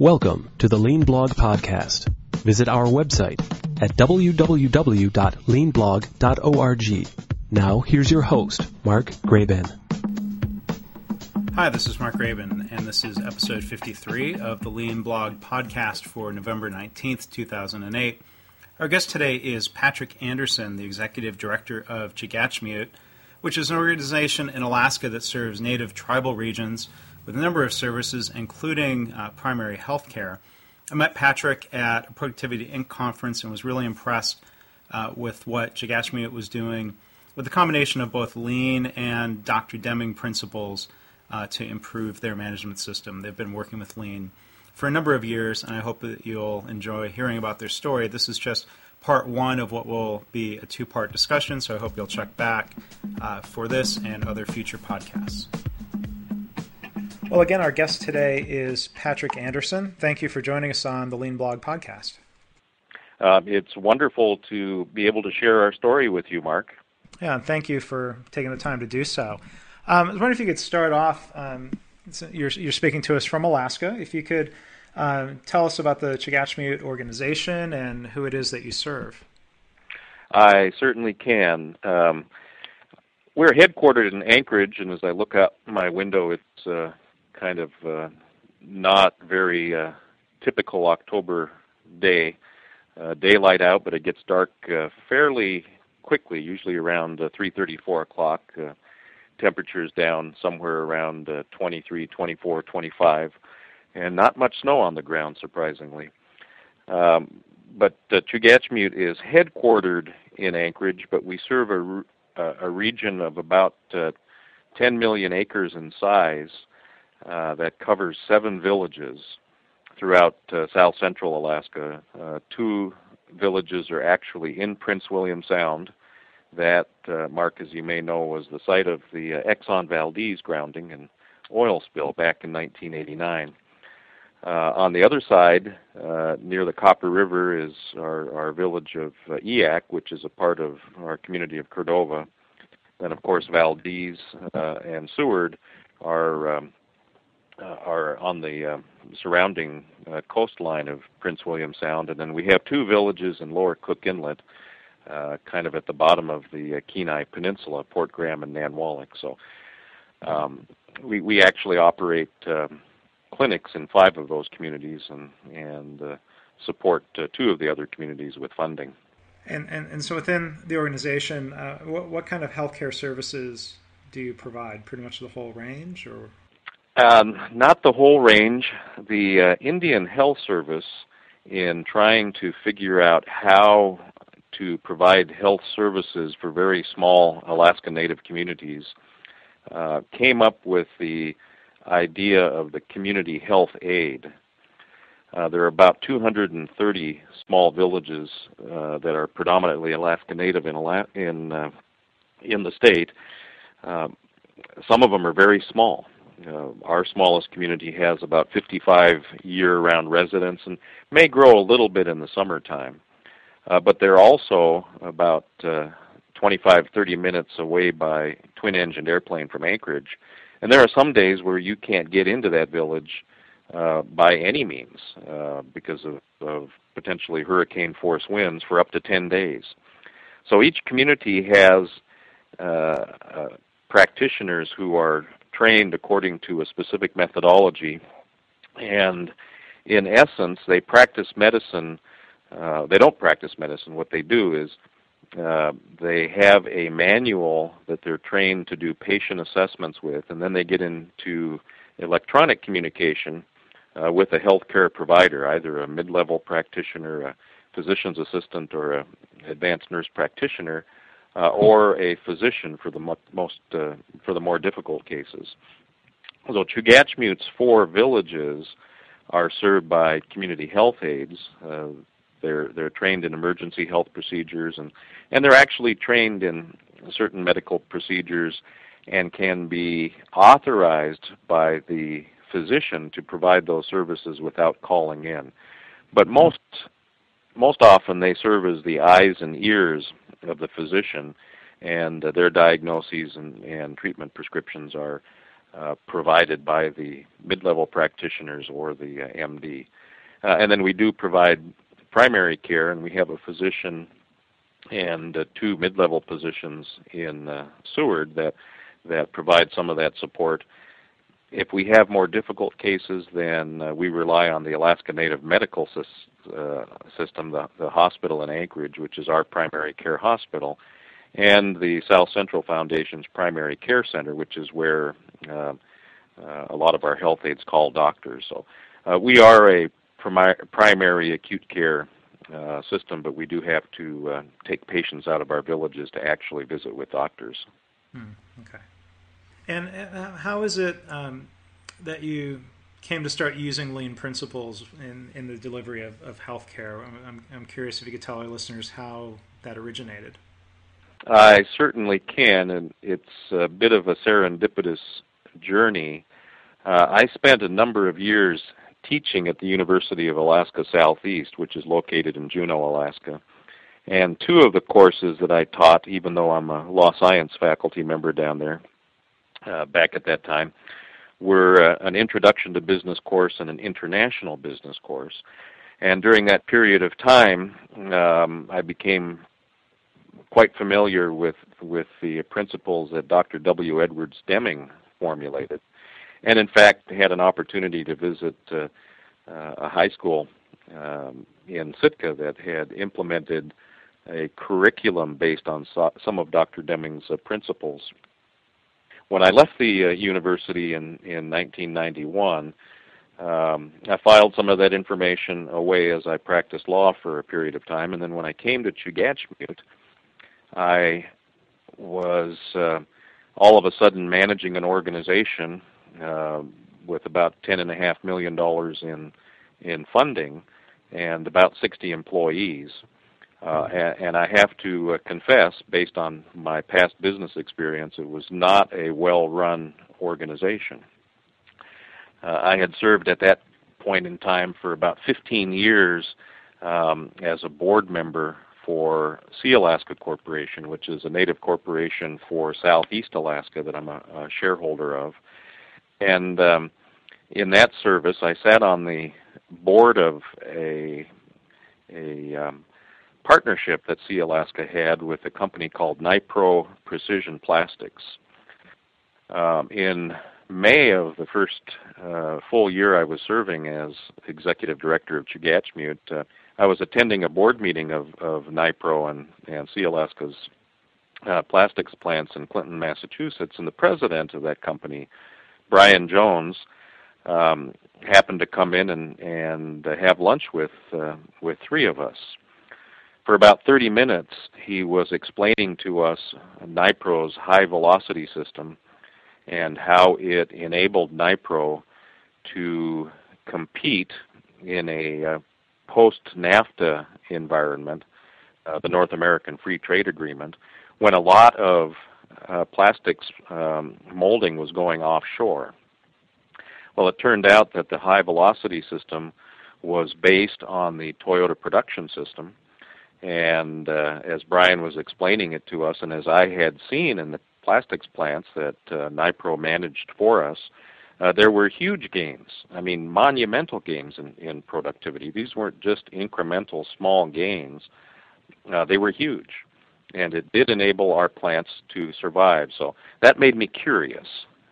Welcome to the Lean Blog Podcast. Visit our website at www.leanblog.org. Now, here's your host, Mark Graban. Hi, this is Mark Graban, and this is episode 53 of the Lean Blog Podcast for November 19th, 2008. Our guest today is Patrick Anderson, the Executive Director of Chugachmiut, which is an organization in Alaska that serves native tribal regions with a number of services, including uh, primary health care. I met Patrick at a Productivity Inc. conference and was really impressed uh, with what Chugachmiut was doing with the combination of both lean and Dr. Deming principles uh, to improve their management system. They've been working with lean for a number of years, and I hope that you'll enjoy hearing about their story. This is just part one of what will be a two part discussion, so I hope you'll check back uh, for this and other future podcasts. Well, again, our guest today is Patrick Anderson. Thank you for joining us on the Lean Blog podcast. Uh, it's wonderful to be able to share our story with you, Mark. Yeah, and thank you for taking the time to do so. Um, I was wondering if you could start off. Um, you're, you're speaking to us from Alaska. If you could um, tell us about the Chugachmiut organization and who it is that you serve. I certainly can. Um, we're headquartered in Anchorage, and as I look out my window, it's uh, kind of uh, not very uh, typical October day. Uh, daylight out, but it gets dark uh, fairly quickly, usually around uh, 3:30, 4 o'clock. Uh, temperatures down somewhere around uh, 23, 24, 25, and not much snow on the ground, surprisingly. Um, but uh, Chugachmiut is headquartered in Anchorage, but we serve a, a region of about uh, 10 million acres in size uh, that covers seven villages throughout uh, south central Alaska. Uh, two villages are actually in Prince William Sound. That, uh, Mark, as you may know, was the site of the uh, Exxon Valdez grounding and oil spill back in 1989. Uh, on the other side, uh, near the Copper River, is our, our village of uh, which is a part of our community of Cordova. Then, of course, Valdez uh, and Seward are um, uh, are on the uh, surrounding uh, coastline of Prince William Sound, and then we have two villages in Lower Cook Inlet, uh, kind of at the bottom of the uh, Kenai Peninsula, Port Graham and Nanwalek. So um, we we actually operate um, clinics in five of those communities and and uh, support uh, two of the other communities with funding. And and, and so within the organization, uh, what what kind of healthcare services do you provide? Pretty much the whole range, or um, not the whole range. The uh, Indian Health Service, in trying to figure out how to provide health services for very small Alaska Native communities, uh, came up with the idea of the community health aide. Uh, there are about 230 small villages uh, that are predominantly Alaska Native in Ala- in uh, in the state. Um, some of them are very small. Uh, our smallest community has about 55 year-round residents and may grow a little bit in the summertime. Uh, but they're also about uh, 25, 30 minutes away by twin-engined airplane from Anchorage. And there are some days where you can't get into that village uh, by any means uh, because of, of potentially hurricane force winds for up to 10 days. So each community has uh, uh, practitioners who are trained according to a specific methodology, and in essence, they practice medicine. Uh, they don't practice medicine. What they do is uh, they have a manual that they're trained to do patient assessments with, and then they get into electronic communication uh, with a healthcare provider, either a mid-level practitioner, a physician's assistant, or an advanced nurse practitioner, uh, or a physician for the mo- most uh, for the more difficult cases. So Chugachmiut's four villages are served by community health aides. Uh, they're they're trained in emergency health procedures and and they're actually trained in certain medical procedures and can be authorized by the physician to provide those services without calling in. But most most often they serve as the eyes and ears of the physician, and uh, their diagnoses and, and treatment prescriptions are uh, provided by the mid-level practitioners or the uh, MD. Uh, and then we do provide primary care, and we have a physician and uh, two mid-level positions in uh, Seward that that provide some of that support. If we have more difficult cases, then uh, we rely on the Alaska Native Medical uh, System, the, the hospital in Anchorage, which is our primary care hospital, and the South Central Foundation's primary care center, which is where uh, uh, a lot of our health aides call doctors. So uh, we are a primi- primary acute care uh, system, but we do have to uh, take patients out of our villages to actually visit with doctors. Hmm, okay. And uh, how is it um, that you came to start using lean principles in, in the delivery of, of healthcare? I'm, I'm curious if you could tell our listeners how that originated. I certainly can, and it's a bit of a serendipitous journey. Uh, I spent a number of years teaching at the University of Alaska Southeast, which is located in Juneau, Alaska. And two of the courses that I taught, even though I'm a law science faculty member down there uh, back at that time, were uh, an introduction to business course and an international business course. And during that period of time, um, I became quite familiar with with the principles that Dr. W. Edwards Deming formulated and in fact had an opportunity to visit uh, uh, a high school um, in Sitka that had implemented a curriculum based on so- some of Dr. Deming's uh, principles. When I left the uh, university in, in 1991, um, I filed some of that information away as I practiced law for a period of time, and then when I came to Chugachmiut, I was uh, all of a sudden managing an organization uh, with about ten and a half million dollars in in funding and about 60 employees. Uh, and, and I have to uh, confess, based on my past business experience, it was not a well-run organization. Uh, I had served at that point in time for about 15 years um, as a board member for Sealaska Corporation, which is a native corporation for Southeast Alaska that I'm a, a shareholder of. And um, in that service, I sat on the board of a a um, partnership that Sealaska had with a company called Nypro Precision Plastics. Um, in May of the first uh, full year I was serving as executive director of Chugachmiut, uh, I was attending a board meeting of, of Nypro and, and Sealaska's uh, plastics plants in Clinton, Massachusetts, and the president of that company Brian Jones um, happened to come in and and have lunch with uh, with three of us. For about 30 minutes, he was explaining to us Nypro's high velocity system and how it enabled Nypro to compete in a uh, post NAFTA environment, uh, the North American Free Trade Agreement, when a lot of uh, plastics um, molding was going offshore. Well, it turned out that the high velocity system was based on the Toyota production system. And uh, as Brian was explaining it to us, and as I had seen in the plastics plants that uh, Nypro managed for us, uh, there were huge gains. I mean, monumental gains in, in productivity. These weren't just incremental small gains, uh, they were huge and it did enable our plants to survive. So that made me curious,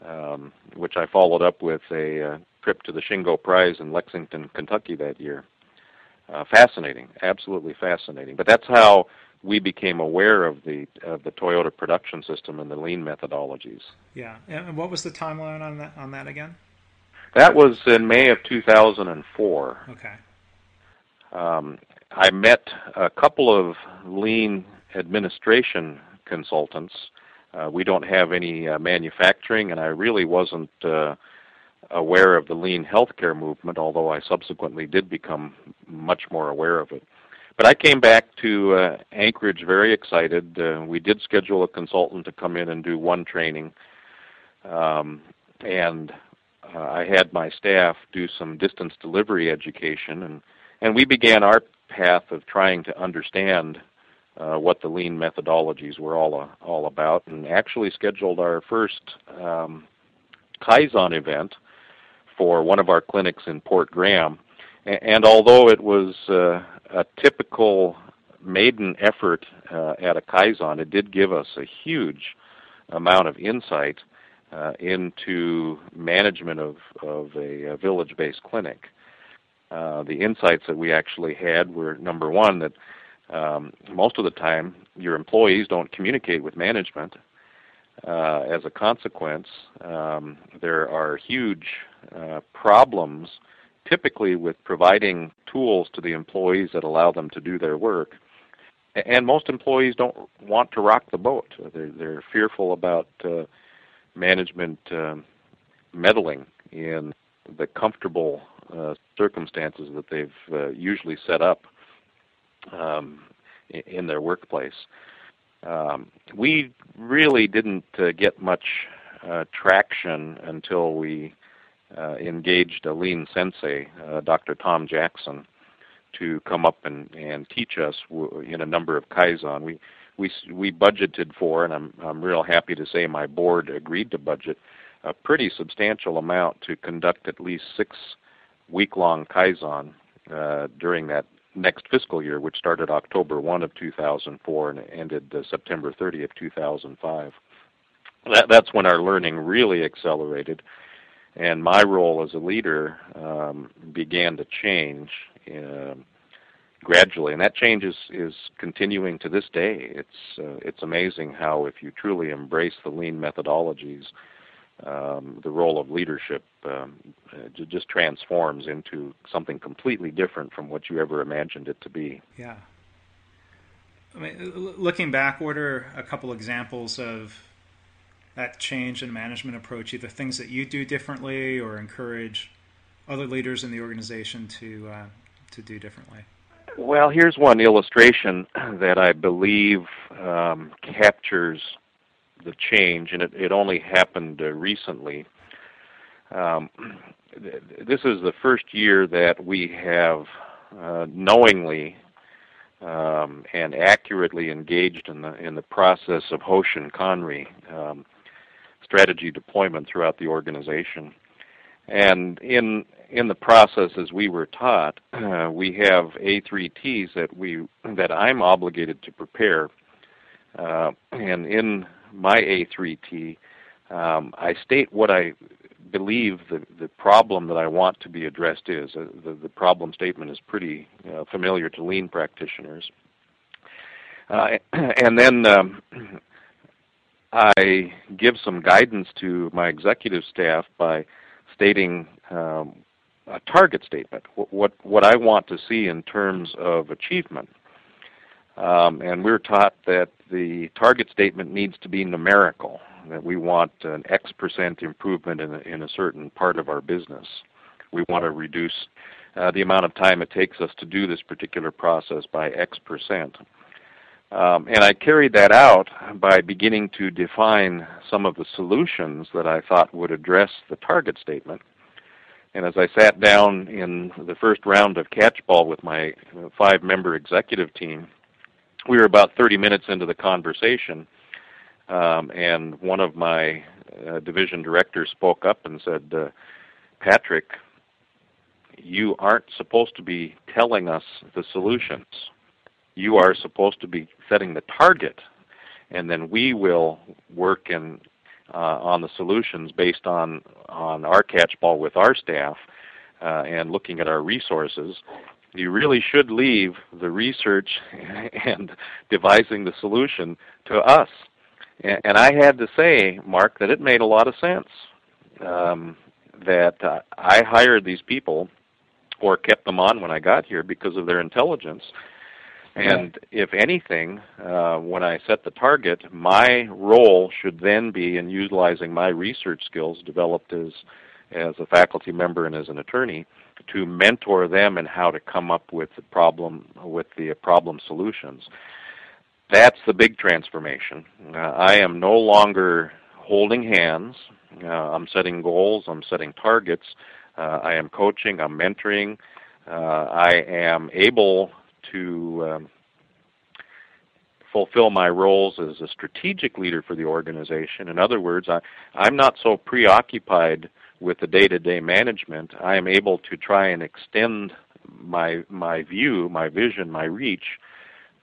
um, which I followed up with a uh, trip to the Shingo Prize in Lexington, Kentucky that year. Uh, fascinating, absolutely fascinating. But that's how we became aware of the of the Toyota production system and the lean methodologies. Yeah, and what was the timeline on that on that again? That was in May of 2004. Okay. Um, I met a couple of lean administration consultants. Uh, we don't have any uh, manufacturing, and I really wasn't uh, aware of the lean healthcare movement, although I subsequently did become much more aware of it. But I came back to uh, Anchorage very excited. Uh, we did schedule a consultant to come in and do one training, um, and uh, I had my staff do some distance delivery education, and and we began our path of trying to understand uh, what the lean methodologies were all uh, all about, and actually scheduled our first um, Kaizen event for one of our clinics in Port Graham. And although it was uh, a typical maiden effort uh, at a Kaizen, it did give us a huge amount of insight uh, into management of, of a, a village-based clinic. Uh, the insights that we actually had were number one that um, most of the time your employees don't communicate with management. Uh, as a consequence, um, there are huge uh, problems typically with providing tools to the employees that allow them to do their work. And most employees don't want to rock the boat. They're, they're fearful about uh, management um, meddling in the comfortable uh, circumstances that they've uh, usually set up um, in their workplace. Um, we really didn't uh, get much uh, traction until we uh, engaged a lean sensei, uh, Dr. Tom Jackson, to come up and, and teach us w- in a number of kaizen. We we we budgeted for, and I'm I'm real happy to say my board agreed to budget a pretty substantial amount to conduct at least six week-long kaizen uh, during that next fiscal year, which started October 1 of 2004 and ended uh, September 30 of 2005. That, that's when our learning really accelerated, and my role as a leader um, began to change. Uh, gradually, and that change is, is continuing to this day. It's uh, it's amazing how if you truly embrace the lean methodologies, um, the role of leadership um, uh, just transforms into something completely different from what you ever imagined it to be. Yeah. I mean, looking back, what are a couple examples of that change in management approach, either things that you do differently or encourage other leaders in the organization to uh, to do differently? Well, here's one illustration that I believe um, captures the change, and it, it only happened uh, recently. Um, this is the first year that we have uh, knowingly um, and accurately engaged in the in the process of Hoshin Kanri um, strategy deployment throughout the organization. And in in the process, as we were taught, uh, we have A3Ts that we that I'm obligated to prepare, uh, and in my A3T, um, I state what I believe the the problem that I want to be addressed is. Uh, the the problem statement is pretty uh, familiar to lean practitioners, uh, and then. Um, I give some guidance to my executive staff by stating um, a target statement, what what I want to see in terms of achievement. Um, and we're taught that the target statement needs to be numerical. That we want an X percent improvement in a, in a certain part of our business. We want to reduce uh, the amount of time it takes us to do this particular process by X percent. Um, and I carried that out by beginning to define some of the solutions that I thought would address the target statement. And as I sat down in the first round of catchball with my five member executive team, we were about 30 minutes into the conversation, um, and one of my uh, division directors spoke up and said, uh, Patrick, you aren't supposed to be telling us the solutions you are supposed to be setting the target, and then we will work in uh, on the solutions based on on our catchball with our staff uh, and looking at our resources. You really should leave the research and devising the solution to us. And, and I had to say, Mark, that it made a lot of sense. Um, that uh, I hired these people or kept them on when I got here because of their intelligence and if anything, uh, when I set the target, my role should then be in utilizing my research skills developed as as a faculty member and as an attorney to mentor them in how to come up with the problem with the problem solutions. That's the big transformation. Uh, I am no longer holding hands. Uh, I'm setting goals. I'm setting targets. Uh, I am coaching. I'm mentoring. Uh, I am able to um, fulfill my roles as a strategic leader for the organization. In other words, I, I'm not so preoccupied with the day-to-day management. I am able to try and extend my my view, my vision, my reach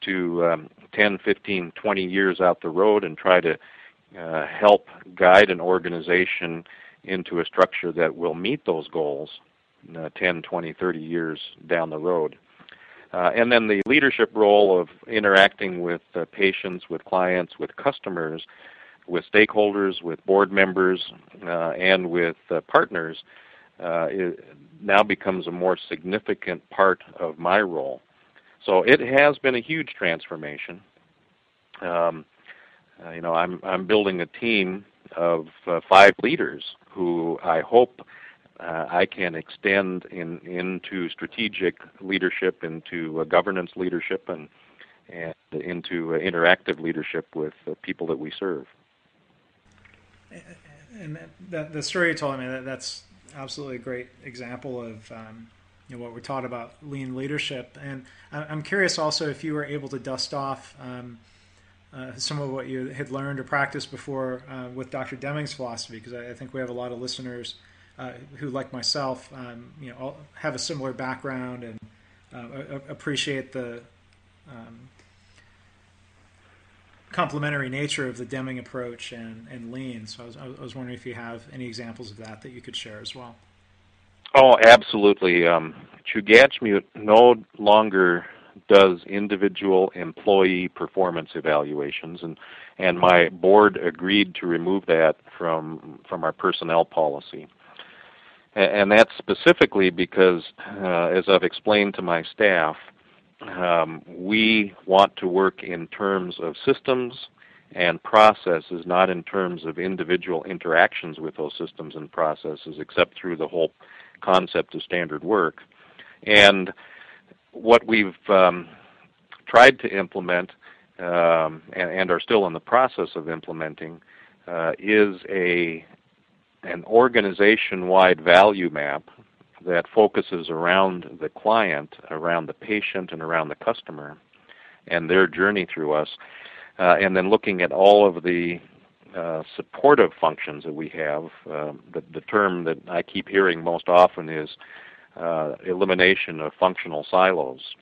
to um, 10, 15, 20 years out the road and try to uh, help guide an organization into a structure that will meet those goals uh, 10, 20, 30 years down the road. Uh, and then the leadership role of interacting with uh, patients, with clients, with customers, with stakeholders, with board members, uh, and with uh, partners uh, now becomes a more significant part of my role. So it has been a huge transformation. Um, uh, you know, I'm I'm building a team of five leaders who I hope uh, I can extend in, into strategic leadership, into uh, governance leadership, and, and into uh, interactive leadership with the people that we serve. And that, the story you told me that, that's absolutely a great example of um, you know, what we're taught about lean leadership. And I'm curious also if you were able to dust off um, uh, some of what you had learned or practiced before uh, with Dr. Deming's philosophy, because I, I, think we have a lot of listeners uh, who, like myself, um, you know, have a similar background and uh, appreciate the um, complementary nature of the Deming approach and, and lean. So I was, I was wondering if you have any examples of that that you could share as well. Oh, absolutely. Um, Chugachmiut no longer does individual employee performance evaluations, and and my board agreed to remove that from from our personnel policy and that's specifically because, uh, as I've explained to my staff, um, we want to work in terms of systems and processes, not in terms of individual interactions with those systems and processes, except through the whole concept of standard work. And what we've um, tried to implement um, and, and, are still in the process of implementing uh, is a an organization-wide value map that focuses around the client, around the patient, and around the customer and their journey through us, uh, and then looking at all of the uh, supportive functions that we have. Uh, the, the, term that I keep hearing most often is uh, elimination of functional silos.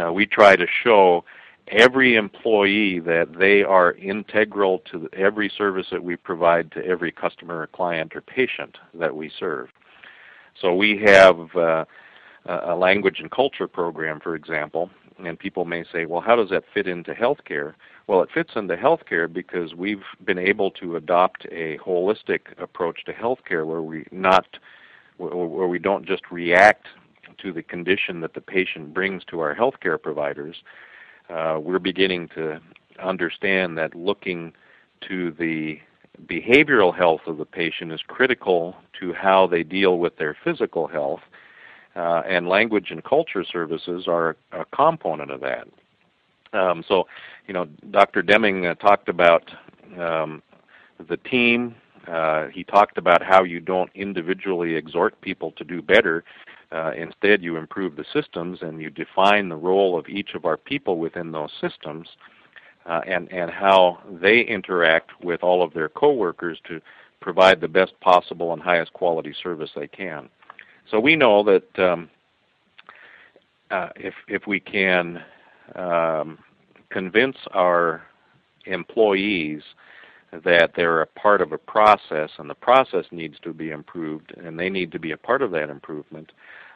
Uh, we try to show every employee that they are integral to every service that we provide to every customer or client or patient that we serve. So we have uh, a language and culture program, for example, and people may say, well, how does that fit into healthcare? Well, it fits into healthcare because we've been able to adopt a holistic approach to healthcare where we not where we don't just react to the condition that the patient brings to our healthcare providers, uh, we're beginning to understand that looking to the behavioral health of the patient is critical to how they deal with their physical health, uh, and language and culture services are a, component of that. Um, so, you know, Dr. Deming uh, talked about um, the team. Uh, he talked about how you don't individually exhort people to do better. Uh, instead, you improve the systems and you define the role of each of our people within those systems uh, and, and how they interact with all of their coworkers to provide the best possible and highest quality service they can. So we know that um, uh, if, if we can um, convince our employees that they're a part of a process and the process needs to be improved and they need to be a part of that improvement,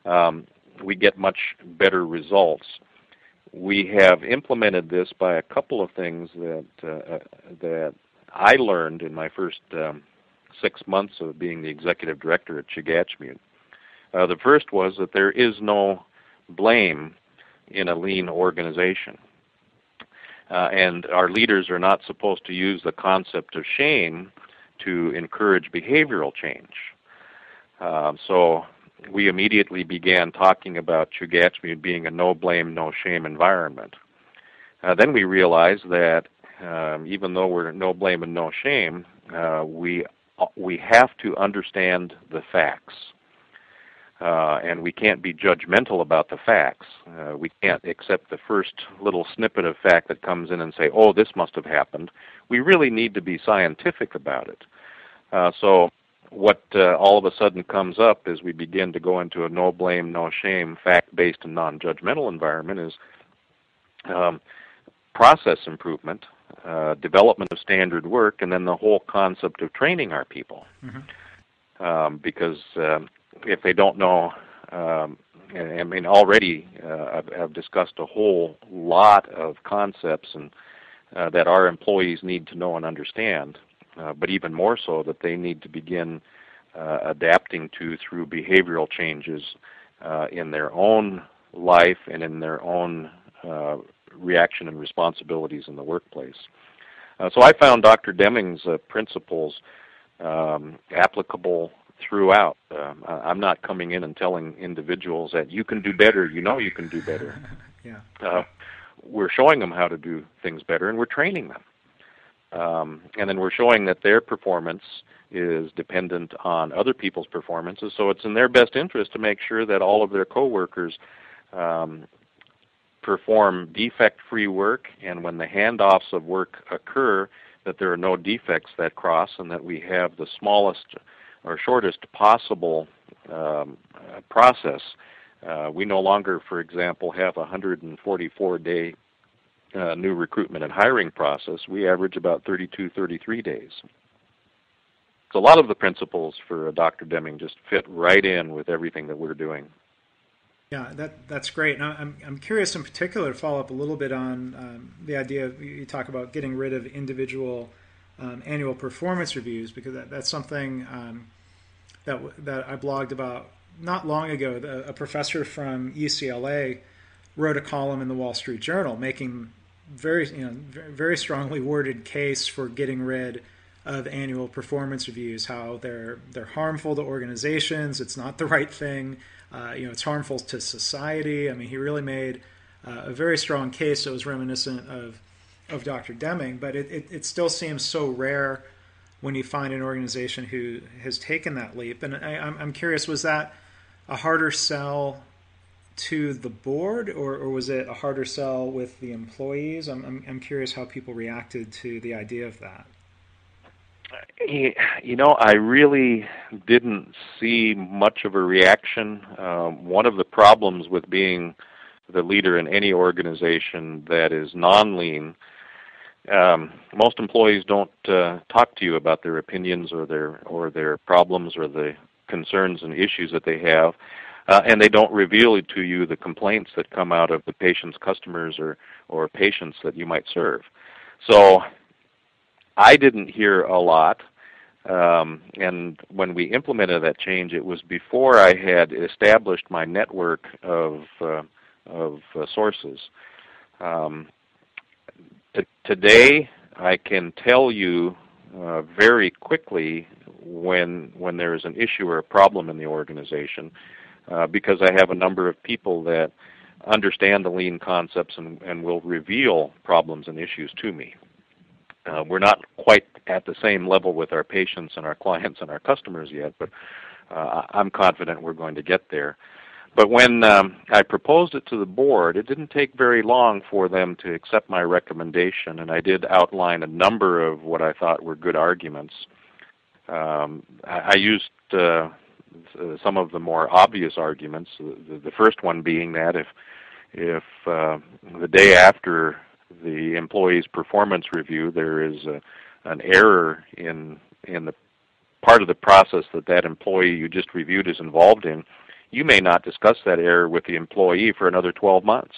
um, we get much better results. We have implemented this by a couple of things that uh, that I learned in my first um, six months of being the executive director at Chugachmiut. Uh, the first was that there is no blame in a lean organization. Uh, and our leaders are not supposed to use the concept of shame to encourage behavioral change. Uh, so we immediately began talking about Chugachmiut being a no blame, no shame environment. Uh, then we realized that um, even though we're no blame and no shame, uh, we we have to understand the facts. Uh, and we can't be judgmental about the facts. Uh, we can't accept the first little snippet of fact that comes in and say, "Oh, this must have happened." We really need to be scientific about it. Uh, so, what uh, all of a sudden comes up as we begin to go into a no blame, no shame, fact-based and non-judgmental environment is um, process improvement, uh, development of standard work, and then the whole concept of training our people. Mm-hmm. Um, because um, if they don't know, um, I mean, already uh, I've, I've, discussed a whole lot of concepts and uh, that our employees need to know and understand, uh, but even more so that they need to begin uh, adapting to through behavioral changes uh, in their own life and in their own uh, reaction and responsibilities in the workplace. so I found Dr. Deming's principles um, applicable throughout. Um, I'm not coming in and telling individuals that you can do better. You know you can do better. yeah. Uh, we're showing them how to do things better, and we're training them. Um, and then we're showing that their performance is dependent on other people's performances. So it's in their best interest to make sure that all of their coworkers um, perform defect-free work, and when the handoffs of work occur, that there are no defects that cross, and that we have the smallest or shortest possible um, process. Uh, we no longer, for example, have a 144 day uh, new recruitment and hiring process. We average about 32, 33 days. So a lot of the principles for Dr. Deming just fit right in with everything that we're doing. Yeah, that that's great. And I'm I'm curious in particular to follow up a little bit on um, the idea of, you talk about getting rid of individual um, annual performance reviews because that, that's something um, that that I blogged about not long ago. The, a professor from UCLA wrote a column in the Wall Street Journal making very you know very strongly worded case for getting rid of annual performance reviews. How they're they're harmful to organizations. It's not the right thing. Uh, you know, it's harmful to society. I mean, he really made uh, a very strong case that was reminiscent of of Dr. Deming, but it, it, it, still seems so rare when you find an organization who has taken that leap. And I, am curious, was that a harder sell to the board, or, or, was it a harder sell with the employees? I'm, I'm, I'm curious how people reacted to the idea of that. You know, I really didn't see much of a reaction. Um, one of the problems with being the leader in any organization that is non-lean um, most employees don't uh, talk to you about their opinions or their or their problems or the concerns and issues that they have, uh, and they don't reveal to you the complaints that come out of the patient's customers or or patients that you might serve. So, I didn't hear a lot. Um, and when we implemented that change, it was before I had established my network of uh, of uh, sources. Um, today, I can tell you uh, very quickly when when there is an issue or a problem in the organization, uh, because I have a number of people that understand the lean concepts and, and will reveal problems and issues to me. Uh, we're not quite at the same level with our patients and our clients and our customers yet, but uh, I'm confident we're going to get there. But when um, I proposed it to the board, it didn't take very long for them to accept my recommendation, and I did outline a number of what I thought were good arguments. Um, I, I used uh, some of the more obvious arguments. The, the first one being that if if uh, the day after the employee's performance review there is a, an error in in the part of the process that that employee you just reviewed is involved in, you may not discuss that error with the employee for another 12 months.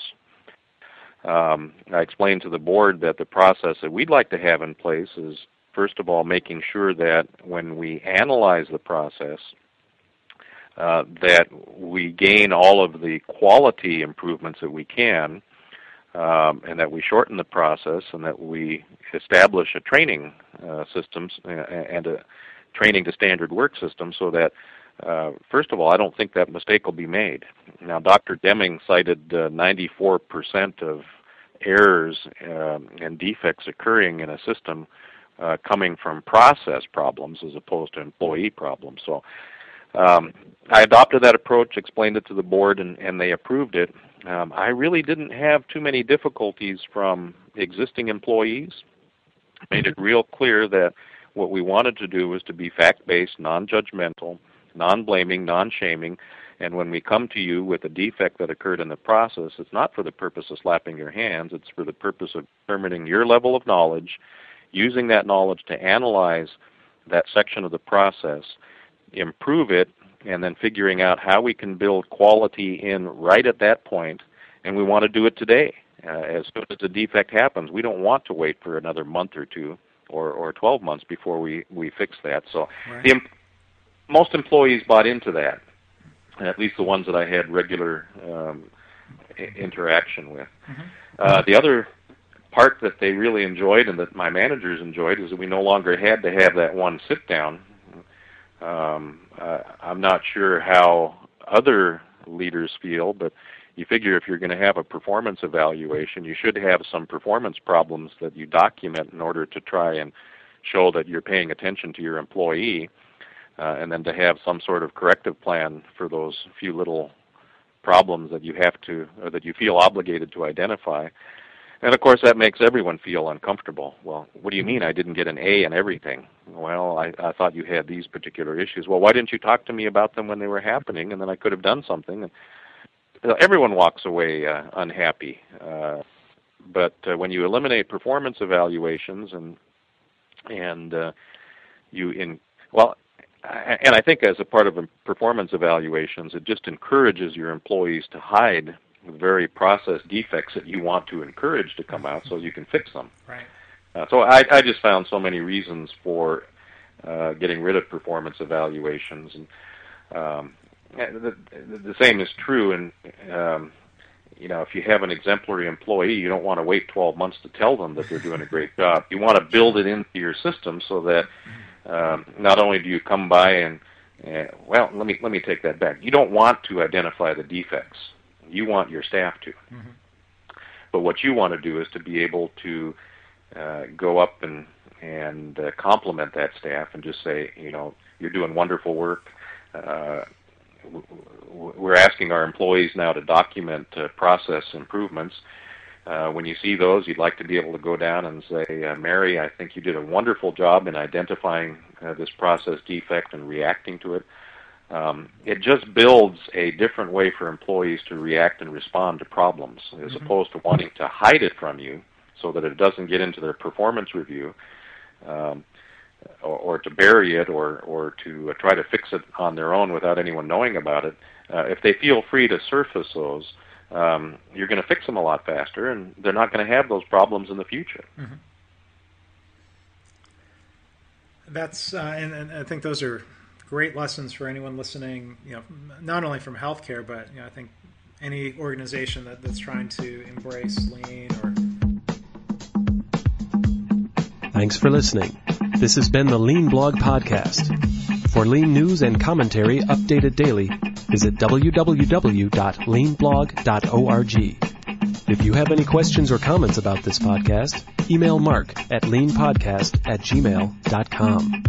Um, I explained to the board that the process that we'd like to have in place is, first of all, making sure that when we analyze the process, uh, that we gain all of the quality improvements that we can, um, and that we shorten the process, and that we establish a training uh, systems uh, and a training to standard work system so that uh, first of all, I don't think that mistake will be made. Now, Dr. Deming cited uh, 94% of errors uh, and defects occurring in a system uh, coming from process problems as opposed to employee problems. So Um, I adopted that approach, explained it to the board, and, and they approved it. Um, I really didn't have too many difficulties from existing employees. Made it real clear that what we wanted to do was to be fact based, non judgmental, non blaming, non shaming. And when we come to you with a defect that occurred in the process, it's not for the purpose of slapping your hands, it's for the purpose of determining your level of knowledge, using that knowledge to analyze that section of the process, improve it, and then figuring out how we can build quality in right at that point. and we want to do it today. Uh, as soon as the defect happens, we don't want to wait for another month or two or, or 12 months before we, we fix that. So right. the, most employees bought into that, at least the ones that I had regular um, interaction with. Mm-hmm. Uh, the other part that they really enjoyed and that my managers enjoyed is that we no longer had to have that one sit down um, uh, I'm not sure how other leaders feel, but you figure if you're going to have a performance evaluation, you should have some performance problems that you document in order to try and show that you're paying attention to your employee, uh, and then to have some sort of corrective plan for those few little problems that you have to or that you feel obligated to identify. And of course, that makes everyone feel uncomfortable. Well, what do you mean I didn't get an A in everything? Well, I, I thought you had these particular issues. Well, why didn't you talk to me about them when they were happening, and then I could have done something? And everyone walks away uh, unhappy. Uh, but uh, when you eliminate performance evaluations and and uh, you in well, and I think as a part of performance evaluations, it just encourages your employees to hide very process defects that you want to encourage to come out so you can fix them. Right. Uh, so I, I just found so many reasons for uh, getting rid of performance evaluations, and um, the, the same is true. And um, you know, if you have an exemplary employee, you don't want to wait 12 months to tell them that they're doing a great job. You want to build it into your system so that um, not only do you come by and uh, well, let me let me take that back. You don't want to identify the defects you want your staff to. Mm-hmm. But what you want to do is to be able to uh, go up and and uh, compliment that staff and just say, you know, you're doing wonderful work. Uh, we're asking our employees now to document uh, process improvements. Uh, when you see those, you'd like to be able to go down and say, uh, Mary, I think you did a wonderful job in identifying uh, this process defect and reacting to it. Um, it just builds a different way for employees to react and respond to problems as mm-hmm. opposed to wanting to hide it from you so that it doesn't get into their performance review um, or, or, to bury it or, or to uh, try to fix it on their own without anyone knowing about it. Uh, if they feel free to surface those, um, you're going to fix them a lot faster and they're not going to have those problems in the future. Mm-hmm. That's uh, and, and I think those are great lessons for anyone listening. You know, not only from healthcare, but you know, I think any organization that, that's trying to embrace lean or. Thanks for listening. This has been the Lean Blog Podcast. For lean news and commentary updated daily, visit www.leanblog.org. If you have any questions or comments about this podcast, email mark at leanpodcast at gmail.com.